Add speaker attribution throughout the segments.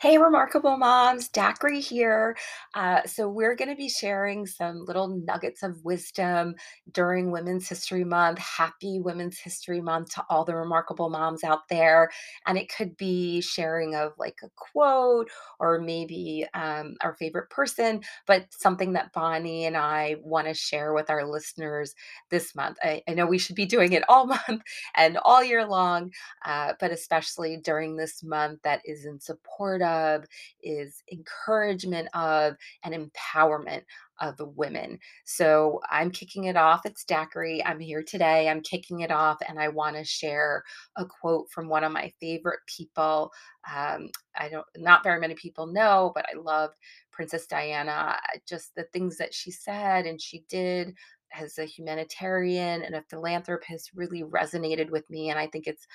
Speaker 1: Hey, remarkable moms, Dacre here. Uh, so, we're going to be sharing some little nuggets of wisdom during Women's History Month. Happy Women's History Month to all the remarkable moms out there. And it could be sharing of like a quote or maybe um, our favorite person, but something that Bonnie and I want to share with our listeners this month. I, I know we should be doing it all month and all year long, uh, but especially during this month that is in support of, is encouragement of, and empowerment of women. So I'm kicking it off. It's Daiquiri. I'm here today. I'm kicking it off, and I want to share a quote from one of my favorite people. Um, I don't, not very many people know, but I loved Princess Diana. Just the things that she said and she did as a humanitarian and a philanthropist really resonated with me. And I think it's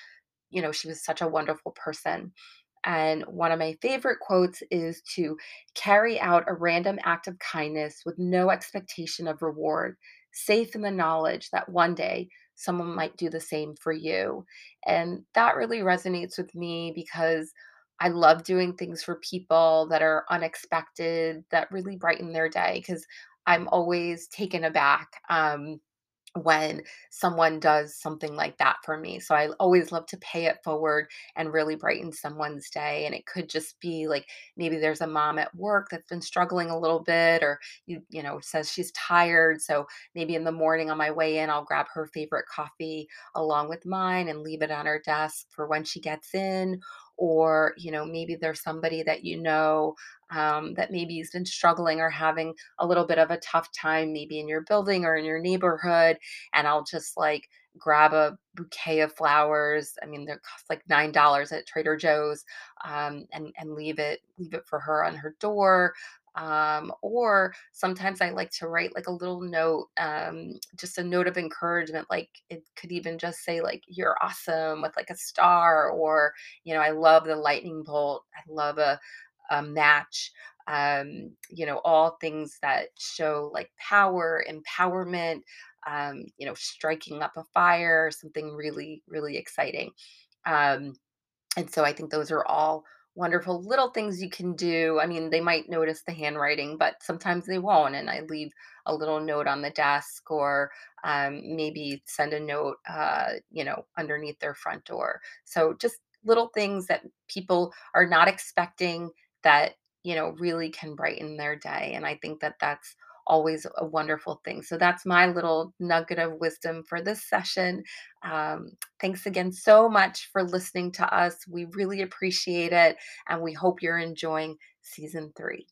Speaker 1: you know, she was such a wonderful person. And one of my favorite quotes is to carry out a random act of kindness with no expectation of reward, safe in the knowledge that one day someone might do the same for you. And that really resonates with me because I love doing things for people that are unexpected, that really brighten their day, because I'm always taken aback. Um, when someone does something like that for me. So I always love to pay it forward and really brighten someone's day. And it could just be like maybe there's a mom at work that's been struggling a little bit or you you know says she's tired. So maybe in the morning on my way in I'll grab her favorite coffee along with mine and leave it on her desk for when she gets in or you know maybe there's somebody that you know um, that maybe has been struggling or having a little bit of a tough time maybe in your building or in your neighborhood and i'll just like grab a bouquet of flowers i mean they cost like nine dollars at trader joe's um, and and leave it leave it for her on her door um, or sometimes I like to write like a little note, um, just a note of encouragement. Like it could even just say like "You're awesome" with like a star, or you know, I love the lightning bolt. I love a a match. Um, you know, all things that show like power, empowerment. Um, you know, striking up a fire, something really, really exciting. Um, and so I think those are all wonderful little things you can do. I mean, they might notice the handwriting, but sometimes they won't. And I leave a little note on the desk or um, maybe send a note, uh, you know, underneath their front door. So just little things that people are not expecting that, you know, really can brighten their day. And I think that that's always a wonderful thing. So that's my little nugget of wisdom for this session. Um, thanks again so much for listening to us. We really appreciate it, and we hope you're enjoying season three.